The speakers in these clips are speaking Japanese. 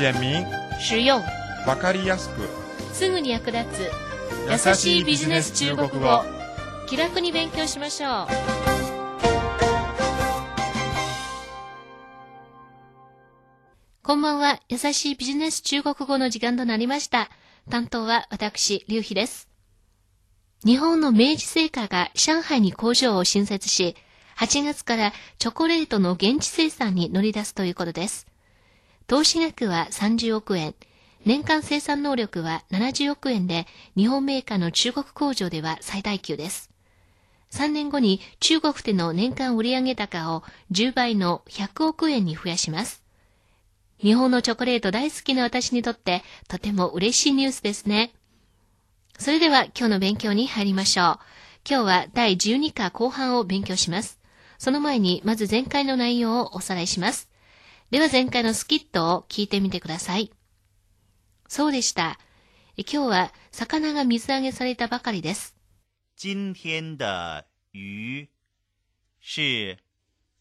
简明、实用、わかりやすく、すぐに役立つ、優しいビジネス中国語。気楽に勉強しましょう。こんばんは。優しいビジネス中国語の時間となりました。担当は私、劉飛です。日本の明治製菓が上海に工場を新設し、8月からチョコレートの現地生産に乗り出すということです。投資額は30億円。年間生産能力は70億円で、日本メーカーの中国工場では最大級です。3年後に中国での年間売上高を10倍の100億円に増やします。日本のチョコレート大好きな私にとってとても嬉しいニュースですね。それでは今日の勉強に入りましょう。今日は第12課後半を勉強します。その前にまず前回の内容をおさらいします。では前回のスキットを聞いてみてください。そうでした。今日は魚が水揚げされたばかりです。今天的鱼是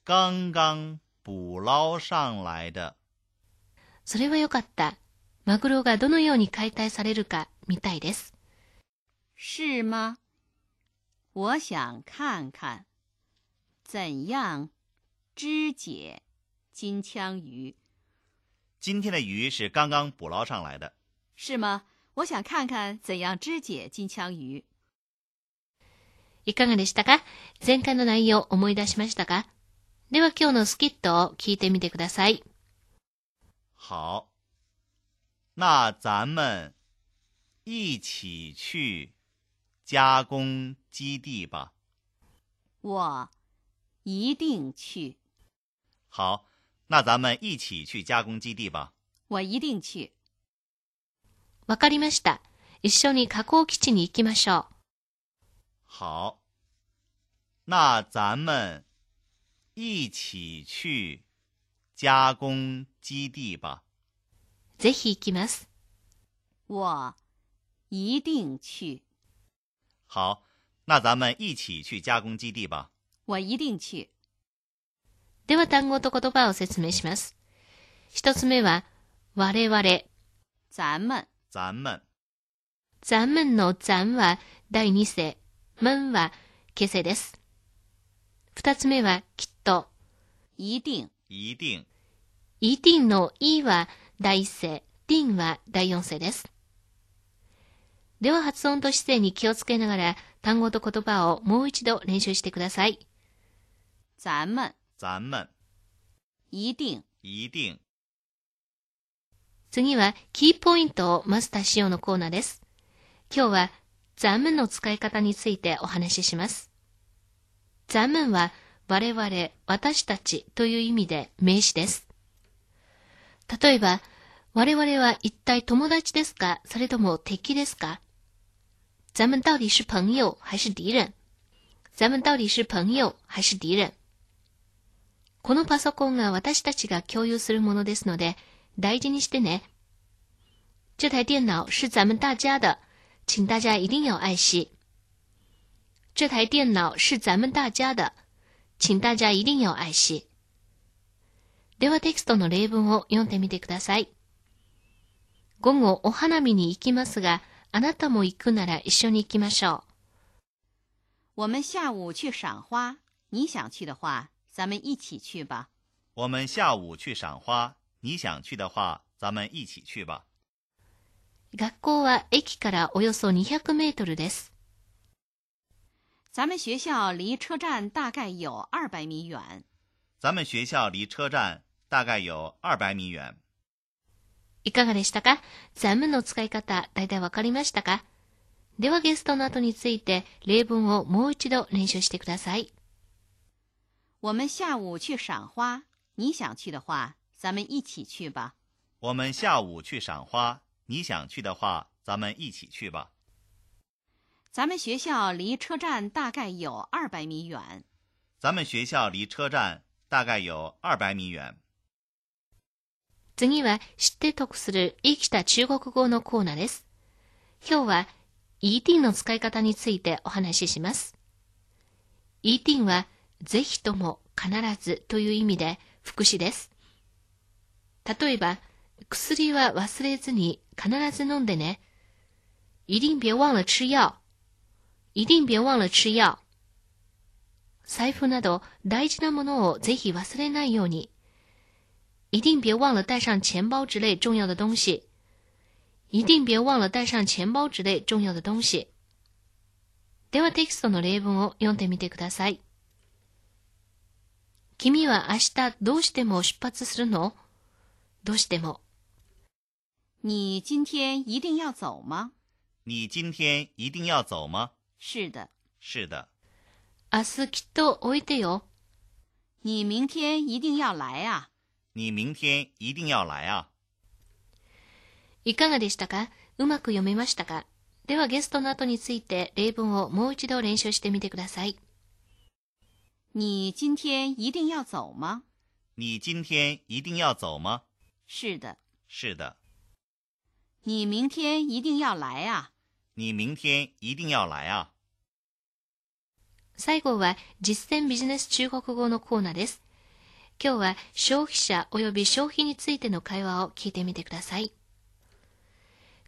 刚刚捕捞上来的。それはよかった。マグロがどのように解体されるか見たいです。是吗？我想看看，怎样肢解金枪鱼，今天的鱼是刚刚捕捞上来的。是吗？我想看看怎样肢解金枪鱼。いかがでしたか前回の内容思い出しましたかでは今日のスキットを聞いてみてください。好，那咱们一起去加工基地吧。我一定去，好， 那咱们一起去加工基地吧。我一定去。わかりました。一緒に加工基地に行きましょう。好，那咱们一起去加工基地吧。ぜひ行きます。我一定去，好，那咱们一起去加工基地吧。我一定去。 では単語と言葉を説明します。一つ目は、我々。咱们咱们咱们の残は第二世、们は形成です。二つ目は、きっと。一定一定イーティンのイは第一声、ティンは第四声です。では発音と姿勢に気をつけながら単語と言葉をもう一度練習してください。咱们咱们。一定。一定。次はキーポイントをマスターしようのコーナーです。今日はザムの使い方についてお話しします。ザムは我々、私たちという意味で名詞です。例えば、我々は一体友達ですか？それとも敵ですか？咱们到底是朋友还是敌人？咱们到底是朋友还是敌人？このパソコンが私たちが共有するものですので、大事にしてね。这台电脑是咱们大家的，请大家一定要爱惜。这台电脑是咱们大家的，请大家一定要愛し。ではテキストの例文を読んでみてください。午後お花見に行きますが、あなたも行くなら一緒に行きましょう我们下午去赏花，你想去的话，咱们一起去吧。我们下午去赏花，你想去的话，咱们一起去吧。う。学校は駅からおよそ200メートルです。咱们学校离车站大概有二百米远。咱们学校离车站大概有二百米远。いかがでしたか？ザムの使い方、だいたいわかりましたか？ではゲストの後について例文をもう一度練習してください。我们下午去赏花，你想去的话，咱们一起去吧。我们下午去赏花，你想去的话，咱们一起去吧。咱们学校离车站大概有二百米远。咱们学校离车站大概有二百米远。次は知って得する生きた中国語のコーナーです。今日は ET の使い方についてお話しします。ET は ぜひとも必ずという意味で副詞です。例えば、薬は忘れずに必ず飲んでね。一定别忘了吃药。一定别忘了吃药。財布など大事なものをぜひ忘れないように。一定别忘了带上钱包之类重要的东西。一定别忘了带上钱包之类重要的东西。ではテキストの例文を読んでみてください。君は明日どうしても出発するの？どうしても。你今天一定要走吗？你今天一定要走吗？是的。是的。明日きっと置いてよ。你明天一定要来啊！你明天一定要来啊！いかがでしたかうまく読めましたかではゲストの後について例文をもう一度練習してみてください。你今天一定要走吗？你今天一定要走吗？是的。是的。你明天一定要来啊！你明天一定要来啊！最後は実践ビジネス中国語のコーナーです。今日は消費者及び消費についての会話を聞いてみてください。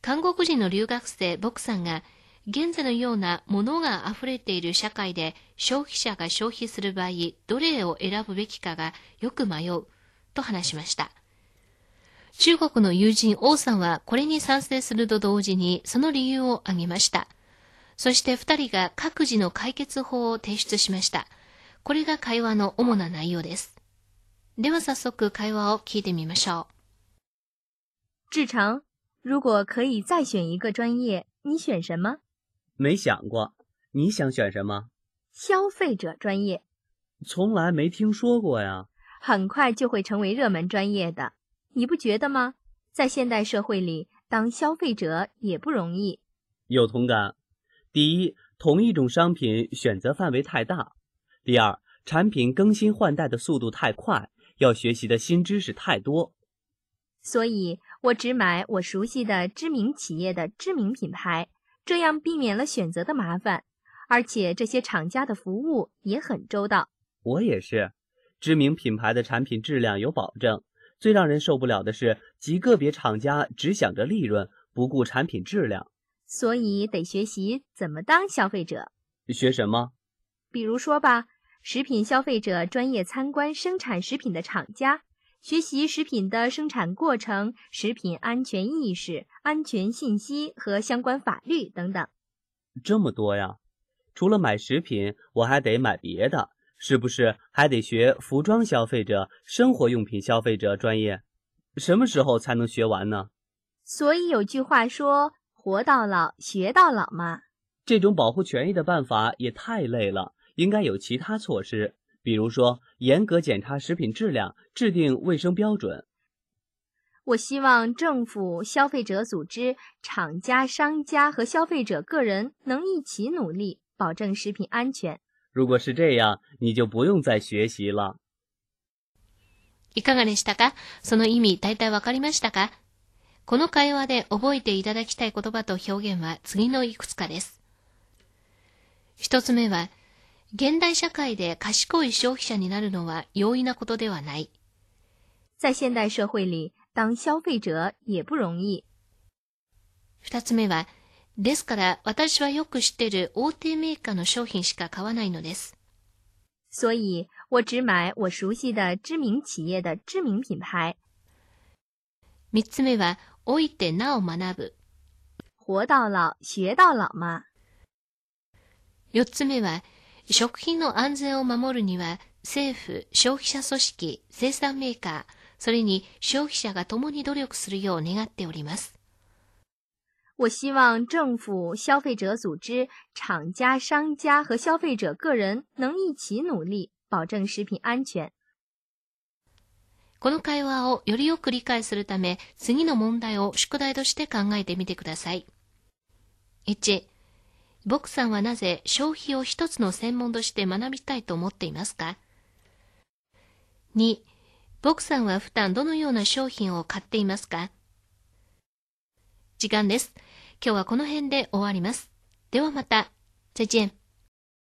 韓国人の留学生ボクさんが現在のような物が溢れている社会で消費者が消費する場合どれを選ぶべきかがよく迷うと話しました。中国の友人王さんはこれに賛成すると同時にその理由を挙げました。そして二人が各自の解決法を提出しました。これが会話の主な内容です。では早速会話を聞いてみましょう志成，如果可以再选一个专业，你选什么？没想过，你想选什么？消费者专业，从来没听说过呀。很快就会成为热门专业的，你不觉得吗？在现代社会里，当消费者也不容易。有同感。第一，同一种商品选择范围太大；第二，产品更新换代的速度太快，要学习的新知识太多。所以我只买我熟悉的知名企业的知名品牌，这样避免了选择的麻烦，而且这些厂家的服务也很周到。我也是，知名品牌的产品质量有保证。最让人受不了的是，极个别厂家只想着利润，不顾产品质量。所以得学习怎么当消费者。学什么？比如说吧，食品消费者专业参观生产食品的厂家，学习食品的生产过程、食品安全意识、安全信息和相关法律等等。这么多呀！除了买食品，我还得买别的，是不是还得学服装消费者、生活用品消费者专业？什么时候才能学完呢？所以有句话说。活到老，学到老嘛。这种保护权益的办法也太累了，应该有其他措施，比如说严格检查食品质量，制定卫生标准。我希望政府、消费者组织、厂家、商家和消费者个人能一起努力，保证食品安全。如果是这样，你就不用再学习了。いかがでしたかその意味大体わかりましたかこの会話で覚えていただきたい言葉と表現は次のいくつかです。一つ目は、 現代社会で賢い消費者になるのは容易なことではない。在现代社会里，当消费者也不容易。二つ目は、ですから私はよく知っている大手メーカーの商品しか買わないのです。所以我只买我熟悉的知名企业的知名品牌。三つ目は、老いてなお学ぶ。活到老，学到老嘛。四つ目は、食品の安全を守るには、政府、消費者組織、生産メーカー、それに消費者が共に努力するよう願っております。我希望政府、消费者组织、厂家、商家和消费者个人能一起努力，保证食品安全。この会話をよりよく理解するため、次の問題を宿題として考えてみてください。1、ボクさんはなぜ消費を一つの専門として学びたいと思っていますか ?2、ボクさんは普段どのような商品を買っていますか？時間です。今日はこの辺で終わります。ではまた。再见。